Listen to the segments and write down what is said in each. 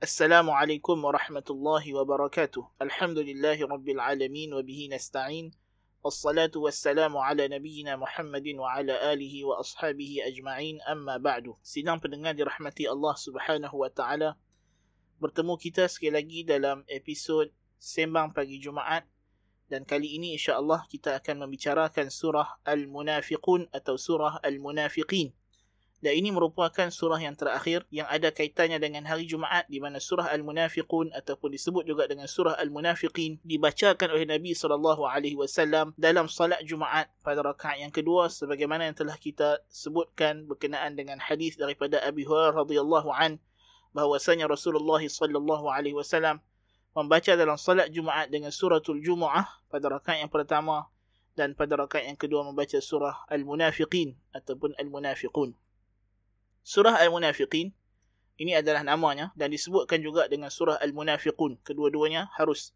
السلام عليكم ورحمة الله وبركاته الحمد لله رب العالمين وبه نستعين والصلاة والسلام على نبينا محمد وعلى آله وأصحابه أجمعين أما بعد Sidang pendengar dirahmati Allah Subhanahu wa taala. Bertemu kita sekali lagi dalam episod Sembang Pagi Jumaat dan kali ini insya-Allah kita akan membicarakan surah Al-Munafiqun atau surah Al-Munafiqin. Dan ini merupakan surah yang terakhir yang ada kaitannya dengan hari Jumaat di mana surah Al-Munafiqun ataupun disebut juga dengan surah Al-Munafiqin dibacakan oleh Nabi SAW dalam salat Jumaat pada rakaat yang kedua sebagaimana yang telah kita sebutkan berkenaan dengan hadis daripada Abi Hurairah radhiyallahu an bahwasanya Rasulullah SAW membaca dalam salat Jumaat dengan suratul Jumu'ah pada rakaat yang pertama dan pada rakaat yang kedua membaca surah Al-Munafiqin ataupun Al-Munafiqun. Surah Al-Munafiqin ini adalah namanya dan disebutkan juga dengan surah Al-Munafiqun. Kedua-duanya harus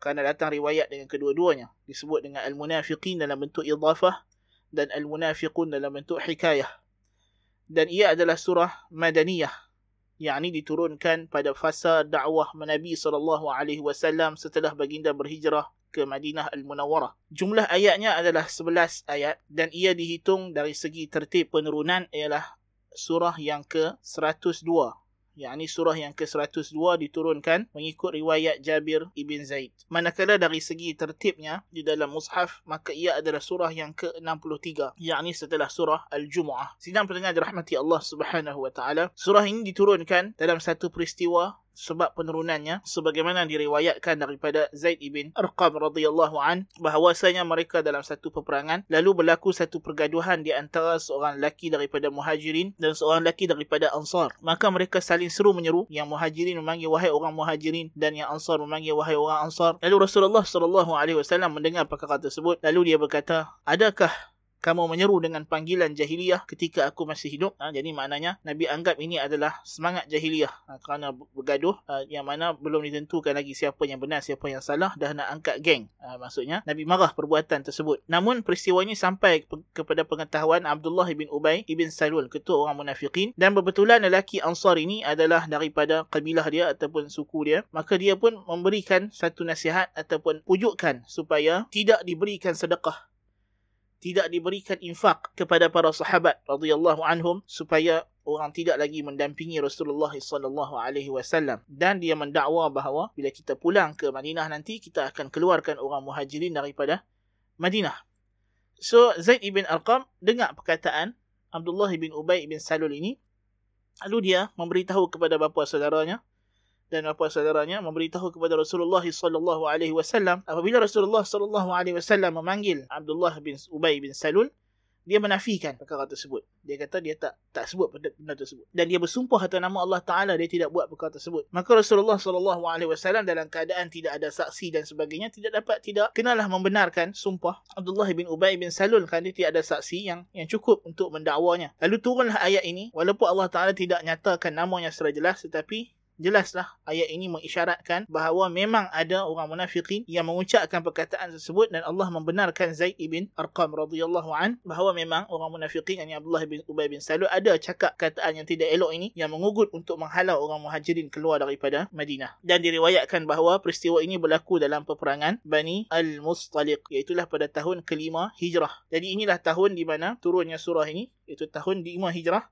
kerana datang riwayat dengan kedua-duanya. Disebut dengan Al-Munafiqin dalam bentuk idhafah dan Al-Munafiqun dalam bentuk hikayah. Dan ia adalah surah Madaniyah yang ini diturunkan pada fasa dakwah Nabi SAW setelah baginda berhijrah ke Madinah Al-Munawwarah. Jumlah ayatnya adalah 11 ayat dan ia dihitung dari segi tertib penurunan ialah surah yang ke-102. Yang ini surah yang ke-102 diturunkan mengikut riwayat Jabir ibn Zaid. Manakala dari segi tertibnya di dalam mushaf, maka ia adalah surah yang ke-63. Yang ini setelah surah Al-Jumu'ah. Sidang pendengar dirahmati Allah subhanahu wa ta'ala. Surah ini diturunkan dalam satu peristiwa sebab penurunannya sebagaimana diriwayatkan daripada Zaid ibn Arqam radhiyallahu an bahawasanya mereka dalam satu peperangan lalu berlaku satu pergaduhan di antara seorang lelaki daripada Muhajirin dan seorang lelaki daripada Ansar. Maka mereka saling seru menyeru yang Muhajirin memanggil wahai orang Muhajirin dan yang Ansar memanggil wahai orang Ansar. Lalu Rasulullah sallallahu alaihi wasallam mendengar perkara tersebut lalu dia berkata adakah kamu menyeru dengan panggilan jahiliyah ketika aku masih hidup. Ha, jadi maknanya Nabi anggap ini adalah semangat jahiliyah ha, kerana bergaduh ha, yang mana belum ditentukan lagi siapa yang benar, siapa yang salah dah nak angkat geng. Ha, maksudnya Nabi marah perbuatan tersebut. Namun peristiwa ini sampai pe- kepada pengetahuan Abdullah bin Ubay ibn Salul, ketua orang munafikin dan kebetulan lelaki Ansar ini adalah daripada kabilah dia ataupun suku dia. Maka dia pun memberikan satu nasihat ataupun pujukan supaya tidak diberikan sedekah tidak diberikan infak kepada para sahabat radhiyallahu anhum supaya orang tidak lagi mendampingi Rasulullah sallallahu alaihi wasallam dan dia mendakwa bahawa bila kita pulang ke Madinah nanti kita akan keluarkan orang Muhajirin daripada Madinah. So Zaid ibn Arqam dengar perkataan Abdullah ibn Ubay ibn Salul ini lalu dia memberitahu kepada bapa saudaranya dan apa saudaranya memberitahu kepada Rasulullah sallallahu alaihi wasallam apabila Rasulullah sallallahu alaihi wasallam memanggil Abdullah bin Ubay bin Salul dia menafikan perkara tersebut. Dia kata dia tak tak sebut benda tersebut. Dan dia bersumpah atas nama Allah taala dia tidak buat perkara tersebut. Maka Rasulullah sallallahu alaihi wasallam dalam keadaan tidak ada saksi dan sebagainya tidak dapat tidak kenalah membenarkan sumpah Abdullah bin Ubay bin Salul kerana dia tidak ada saksi yang yang cukup untuk mendakwanya. Lalu turunlah ayat ini walaupun Allah taala tidak nyatakan namanya secara jelas tetapi jelaslah ayat ini mengisyaratkan bahawa memang ada orang munafikin yang mengucapkan perkataan tersebut dan Allah membenarkan Zaid ibn Arqam radhiyallahu an bahawa memang orang munafikin yang Abdullah bin Ubay bin Salul ada cakap kataan yang tidak elok ini yang mengugut untuk menghalau orang muhajirin keluar daripada Madinah. Dan diriwayatkan bahawa peristiwa ini berlaku dalam peperangan Bani Al-Mustaliq iaitu pada tahun kelima Hijrah. Jadi inilah tahun di mana turunnya surah ini iaitu tahun 5 Hijrah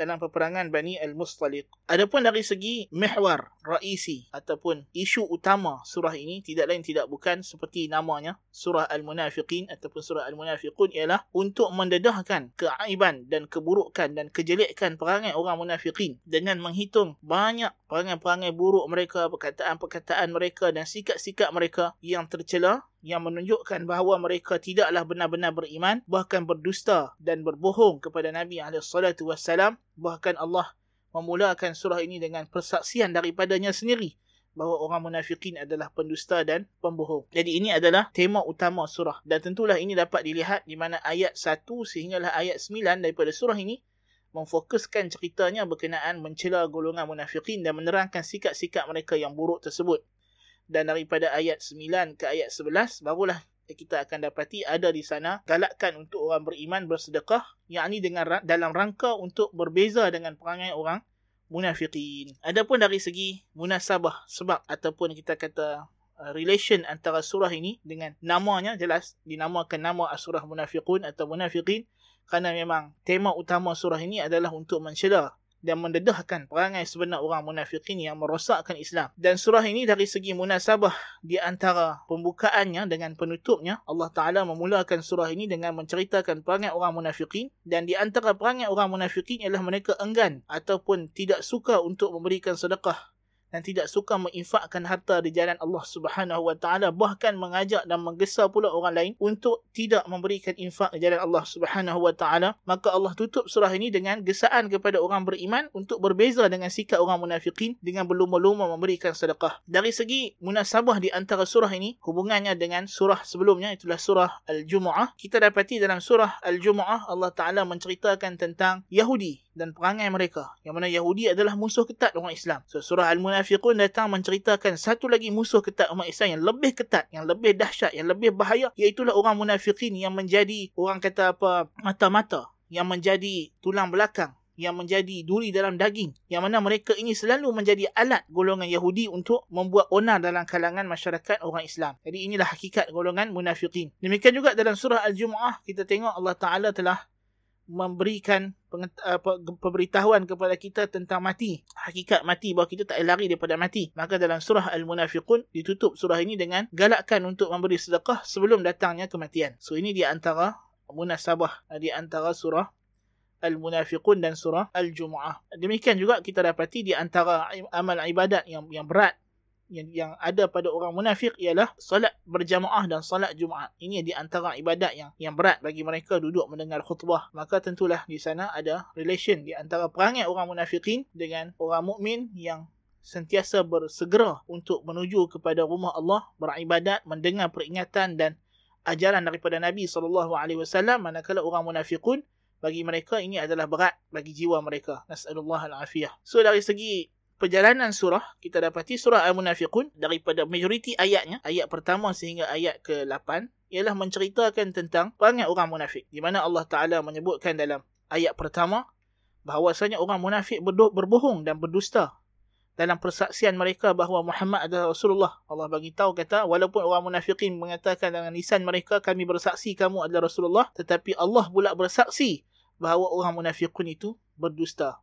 dalam peperangan Bani Al-Mustaliq. Adapun dari segi mihwar, raisi ataupun isu utama surah ini tidak lain tidak bukan seperti namanya, surah Al-Munafiqin ataupun surah Al-Munafiqun ialah untuk mendedahkan keaiban dan keburukan dan kejelekan perangai orang munafiqin dengan menghitung banyak perangai-perangai buruk mereka, perkataan-perkataan mereka dan sikap-sikap mereka yang tercela yang menunjukkan bahawa mereka tidaklah benar-benar beriman bahkan berdusta dan berbohong kepada Nabi SAW bahkan Allah memulakan surah ini dengan persaksian daripadanya sendiri bahawa orang munafikin adalah pendusta dan pembohong. Jadi ini adalah tema utama surah. Dan tentulah ini dapat dilihat di mana ayat 1 sehinggalah ayat 9 daripada surah ini memfokuskan ceritanya berkenaan mencela golongan munafikin dan menerangkan sikap-sikap mereka yang buruk tersebut dan daripada ayat 9 ke ayat 11 barulah kita akan dapati ada di sana galakkan untuk orang beriman bersedekah yakni dengan dalam rangka untuk berbeza dengan perangai orang munafiqin. Adapun dari segi munasabah sebab ataupun kita kata uh, relation antara surah ini dengan namanya jelas dinamakan nama surah munafiqun atau munafiqin kerana memang tema utama surah ini adalah untuk mencela dan mendedahkan perangai sebenar orang munafikin yang merosakkan Islam. Dan surah ini dari segi munasabah di antara pembukaannya dengan penutupnya, Allah Ta'ala memulakan surah ini dengan menceritakan perangai orang munafikin dan di antara perangai orang munafikin ialah mereka enggan ataupun tidak suka untuk memberikan sedekah dan tidak suka menginfakkan harta di jalan Allah Subhanahu wa taala bahkan mengajak dan menggesa pula orang lain untuk tidak memberikan infak di jalan Allah Subhanahu wa taala maka Allah tutup surah ini dengan gesaan kepada orang beriman untuk berbeza dengan sikap orang munafikin dengan berlumba-lumba memberikan sedekah. Dari segi munasabah di antara surah ini hubungannya dengan surah sebelumnya itulah surah al-jumuah. Kita dapati dalam surah al-jumuah Allah taala menceritakan tentang Yahudi dan perangai mereka yang mana Yahudi adalah musuh ketat orang Islam. So surah al-munafiqun munafiqun datang menceritakan satu lagi musuh ketat umat Islam yang lebih ketat, yang lebih dahsyat, yang lebih bahaya iaitulah orang munafiqin yang menjadi orang kata apa mata-mata, yang menjadi tulang belakang yang menjadi duri dalam daging yang mana mereka ini selalu menjadi alat golongan Yahudi untuk membuat onar dalam kalangan masyarakat orang Islam. Jadi inilah hakikat golongan munafiqin. Demikian juga dalam surah Al-Jumu'ah kita tengok Allah Taala telah memberikan pemberitahuan kepada kita tentang mati. Hakikat mati bahawa kita tak lari daripada mati. Maka dalam surah Al-Munafiqun ditutup surah ini dengan galakkan untuk memberi sedekah sebelum datangnya kematian. So ini di antara munasabah di antara surah Al-Munafiqun dan surah Al-Jumu'ah. Demikian juga kita dapati di antara amal ibadat yang yang berat yang, yang ada pada orang munafik ialah salat berjamaah dan salat Jumaat. Ini di antara ibadat yang yang berat bagi mereka duduk mendengar khutbah. Maka tentulah di sana ada relation di antara perangai orang munafikin dengan orang mukmin yang sentiasa bersegera untuk menuju kepada rumah Allah, beribadat, mendengar peringatan dan ajaran daripada Nabi sallallahu alaihi wasallam manakala orang munafikun bagi mereka ini adalah berat bagi jiwa mereka. Nasallallahu alafiyah. So dari segi perjalanan surah kita dapati surah Al-Munafiqun daripada majoriti ayatnya ayat pertama sehingga ayat ke-8 ialah menceritakan tentang perangai orang munafik di mana Allah Taala menyebutkan dalam ayat pertama bahawasanya orang munafik berbohong dan berdusta dalam persaksian mereka bahawa Muhammad adalah Rasulullah. Allah bagi tahu kata walaupun orang munafikin mengatakan dengan lisan mereka kami bersaksi kamu adalah Rasulullah tetapi Allah pula bersaksi bahawa orang munafikun itu berdusta.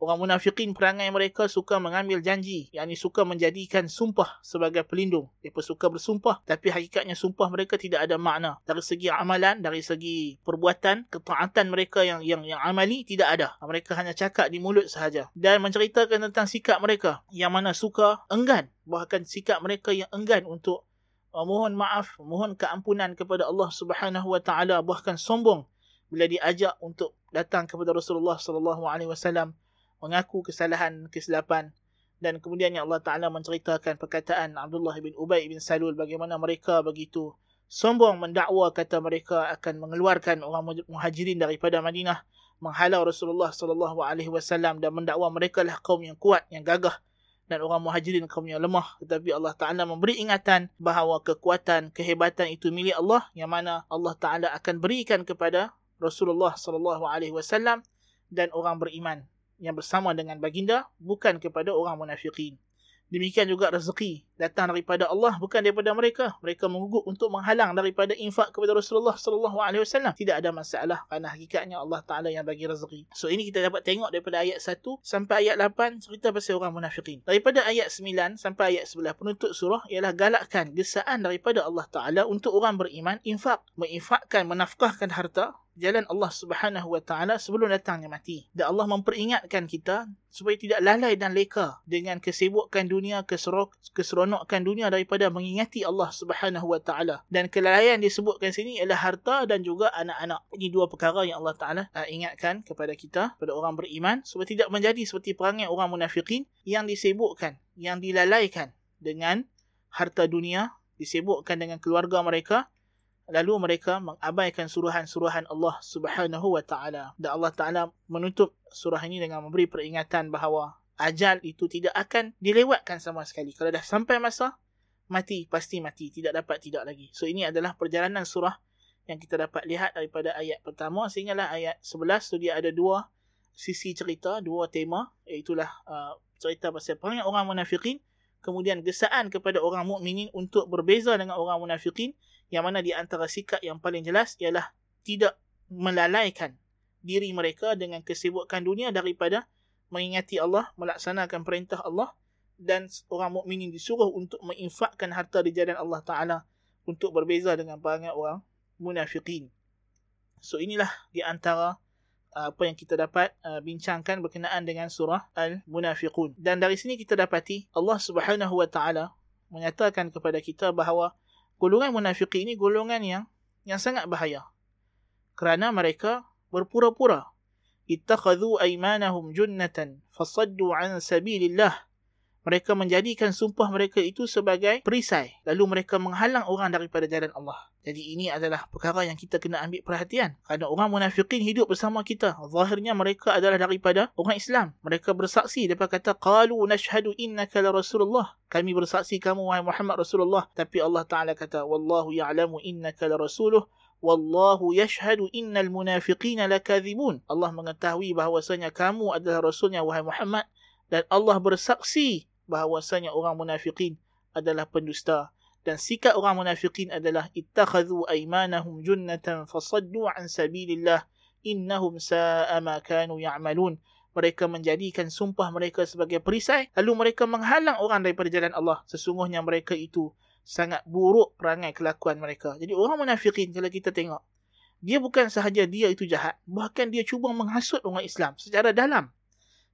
Orang munafikin perangai mereka suka mengambil janji. Yang ini suka menjadikan sumpah sebagai pelindung. Mereka suka bersumpah. Tapi hakikatnya sumpah mereka tidak ada makna. Dari segi amalan, dari segi perbuatan, ketaatan mereka yang yang yang amali tidak ada. Mereka hanya cakap di mulut sahaja. Dan menceritakan tentang sikap mereka. Yang mana suka enggan. Bahkan sikap mereka yang enggan untuk uh, mohon maaf, mohon keampunan kepada Allah Subhanahu Wa Taala bahkan sombong bila diajak untuk datang kepada Rasulullah sallallahu alaihi wasallam mengaku kesalahan kesilapan. Dan kemudian yang Allah Taala menceritakan perkataan Abdullah bin Ubay bin Salul bagaimana mereka begitu sombong mendakwa kata mereka akan mengeluarkan orang muhajirin daripada Madinah menghalau Rasulullah sallallahu alaihi wasallam dan mendakwa mereka lah kaum yang kuat yang gagah dan orang muhajirin kaum yang lemah. Tetapi Allah Taala memberi ingatan bahawa kekuatan kehebatan itu milik Allah yang mana Allah Taala akan berikan kepada Rasulullah sallallahu alaihi wasallam dan orang beriman yang bersama dengan baginda bukan kepada orang munafikin. Demikian juga rezeki datang daripada Allah bukan daripada mereka. Mereka mengugut untuk menghalang daripada infak kepada Rasulullah sallallahu alaihi wasallam. Tidak ada masalah kerana hakikatnya Allah Taala yang bagi rezeki. So ini kita dapat tengok daripada ayat 1 sampai ayat 8 cerita pasal orang munafikin. Daripada ayat 9 sampai ayat 11 penutup surah ialah galakkan gesaan daripada Allah Taala untuk orang beriman infak, menginfakkan menafkahkan harta jalan Allah Subhanahu Wa Taala sebelum datangnya mati. Dan Allah memperingatkan kita supaya tidak lalai dan leka dengan kesibukan dunia, keserok, keseronokan dunia daripada mengingati Allah Subhanahu Wa Taala. Dan kelalaian disebutkan sini ialah harta dan juga anak-anak. Ini dua perkara yang Allah Taala uh, ingatkan kepada kita, kepada orang beriman supaya tidak menjadi seperti perangai orang munafikin yang disibukkan, yang dilalaikan dengan harta dunia, disibukkan dengan keluarga mereka lalu mereka mengabaikan suruhan-suruhan Allah Subhanahu wa taala. Dan Allah Taala menutup surah ini dengan memberi peringatan bahawa ajal itu tidak akan dilewatkan sama sekali. Kalau dah sampai masa mati pasti mati, tidak dapat tidak lagi. So ini adalah perjalanan surah yang kita dapat lihat daripada ayat pertama sehinggalah ayat 11 so dia ada dua sisi cerita, dua tema, iaitulah uh, cerita pasal perangai orang munafikin, kemudian gesaan kepada orang mukminin untuk berbeza dengan orang munafikin, yang mana di antara sikap yang paling jelas ialah tidak melalaikan diri mereka dengan kesibukan dunia daripada mengingati Allah, melaksanakan perintah Allah dan orang mukminin disuruh untuk menginfakkan harta di jalan Allah Taala untuk berbeza dengan perangai orang munafikin. So inilah di antara uh, apa yang kita dapat uh, bincangkan berkenaan dengan surah Al-Munafiqun. Dan dari sini kita dapati Allah Subhanahu Wa Taala menyatakan kepada kita bahawa golongan munafiqin ini golongan yang yang sangat bahaya. Kerana mereka berpura-pura ittakhadhu aymanahum junnatan fasaddu an sabilillah. Mereka menjadikan sumpah mereka itu sebagai perisai. Lalu mereka menghalang orang daripada jalan Allah. Jadi ini adalah perkara yang kita kena ambil perhatian. Kerana orang munafikin hidup bersama kita zahirnya mereka adalah daripada orang Islam. Mereka bersaksi mereka kata qalu nashhadu innaka la rasulullah. Kami bersaksi kamu wahai Muhammad Rasulullah. Tapi Allah Taala kata wallahu ya'lamu innaka la rasuluh Wallahu yashhadu innal munafiqina lakadzibun. Allah mengetahui bahawasanya kamu adalah rasulnya wahai Muhammad dan Allah bersaksi bahawasanya orang munafikin adalah pendusta dan sikap orang munafikin adalah ittakhadhu aymanahum junnatan fasaddu an sabilillah innahum sa'a ma kanu ya'malun mereka menjadikan sumpah mereka sebagai perisai lalu mereka menghalang orang daripada jalan Allah sesungguhnya mereka itu sangat buruk perangai kelakuan mereka. Jadi orang munafikin kalau kita tengok dia bukan sahaja dia itu jahat bahkan dia cuba menghasut orang Islam secara dalam.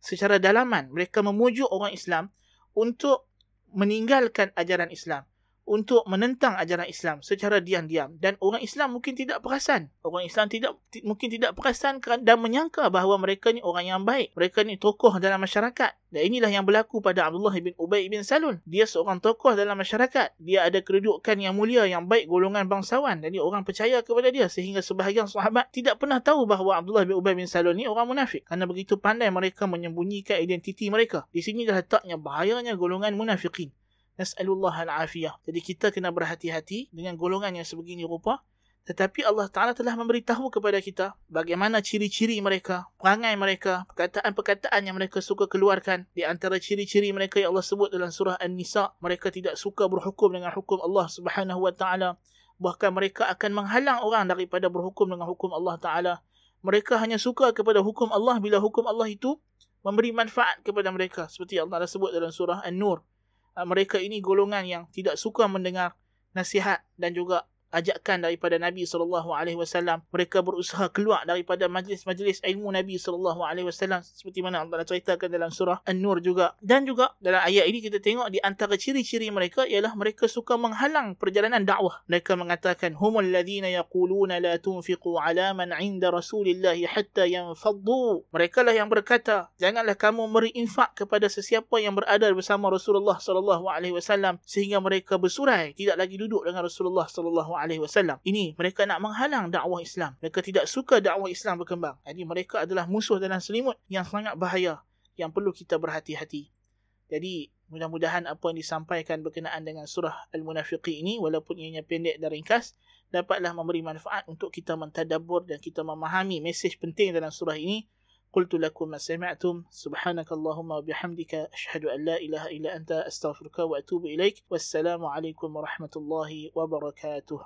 Secara dalaman mereka memujuk orang Islam untuk meninggalkan ajaran Islam untuk menentang ajaran Islam secara diam-diam. Dan orang Islam mungkin tidak perasan. Orang Islam tidak mungkin tidak perasan dan menyangka bahawa mereka ni orang yang baik. Mereka ni tokoh dalam masyarakat. Dan inilah yang berlaku pada Abdullah bin Ubay bin Salul. Dia seorang tokoh dalam masyarakat. Dia ada kedudukan yang mulia yang baik golongan bangsawan. Jadi orang percaya kepada dia. Sehingga sebahagian sahabat tidak pernah tahu bahawa Abdullah bin Ubay bin Salul ni orang munafik. Kerana begitu pandai mereka menyembunyikan identiti mereka. Di sini dah letaknya bahayanya golongan munafikin Nas'alullah al-afiyah. Jadi kita kena berhati-hati dengan golongan yang sebegini rupa. Tetapi Allah Ta'ala telah memberitahu kepada kita bagaimana ciri-ciri mereka, perangai mereka, perkataan-perkataan yang mereka suka keluarkan. Di antara ciri-ciri mereka yang Allah sebut dalam surah An-Nisa, mereka tidak suka berhukum dengan hukum Allah Subhanahu Wa Ta'ala. Bahkan mereka akan menghalang orang daripada berhukum dengan hukum Allah Ta'ala. Mereka hanya suka kepada hukum Allah bila hukum Allah itu memberi manfaat kepada mereka. Seperti Allah Ta'ala sebut dalam surah An-Nur. Ah, mereka ini golongan yang tidak suka mendengar nasihat dan juga ajakan daripada Nabi sallallahu alaihi wasallam. Mereka berusaha keluar daripada majlis-majlis ilmu Nabi sallallahu alaihi wasallam seperti mana Allah ceritakan dalam surah An-Nur juga. Dan juga dalam ayat ini kita tengok di antara ciri-ciri mereka ialah mereka suka menghalang perjalanan dakwah. Mereka mengatakan humul ladzina yaquluna la tunfiqu ala man 'inda rasulillah hatta yanfaddu. Mereka lah yang berkata janganlah kamu beri infak kepada sesiapa yang berada bersama Rasulullah sallallahu alaihi wasallam sehingga mereka bersurai. Tidak lagi duduk dengan Rasulullah sallallahu alaihi wasallam. Ini mereka nak menghalang dakwah Islam. Mereka tidak suka dakwah Islam berkembang. Jadi mereka adalah musuh dalam selimut yang sangat bahaya yang perlu kita berhati-hati. Jadi mudah-mudahan apa yang disampaikan berkenaan dengan surah Al-Munafiqi ini walaupun ianya pendek dan ringkas dapatlah memberi manfaat untuk kita mentadabbur dan kita memahami mesej penting dalam surah ini. قلت لكم ما سمعتم سبحانك اللهم وبحمدك أشهد أن لا إله إلا أنت أستغفرك وأتوب إليك والسلام عليكم ورحمة الله وبركاته